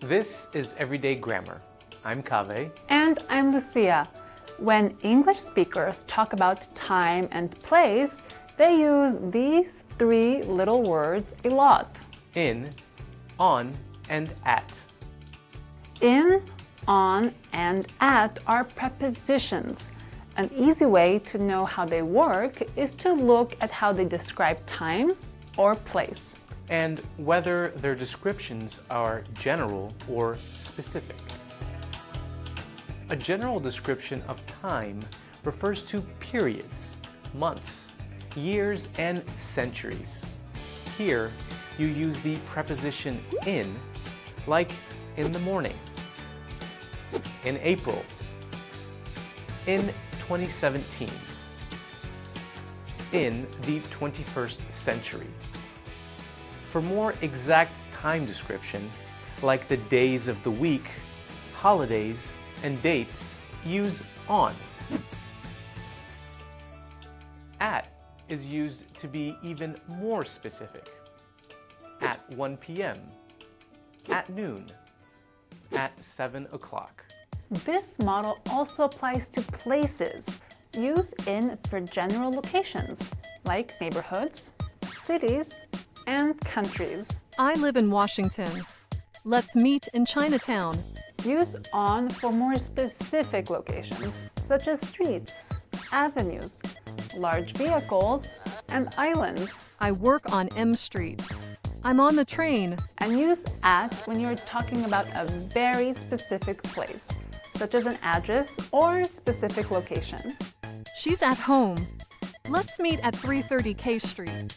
This is Everyday Grammar. I'm Kaveh. And I'm Lucia. When English speakers talk about time and place, they use these three little words a lot. In, on, and at. In, on, and at are prepositions. An easy way to know how they work is to look at how they describe time or place. And whether their descriptions are general or specific. A general description of time refers to periods, months, years, and centuries. Here, you use the preposition in, like in the morning, in April, in 2017, in the 21st century. For more exact time description, like the days of the week, holidays, and dates, use on. At is used to be even more specific. At 1 p.m., at noon, at 7 o'clock. This model also applies to places. Use in for general locations, like neighborhoods, cities, and countries. I live in Washington. Let's meet in Chinatown. Use on for more specific locations, such as streets, avenues, large vehicles, and islands. I work on M Street. I'm on the train. And use at when you're talking about a very specific place, such as an address or specific location. She's at home. Let's meet at 330 K Street.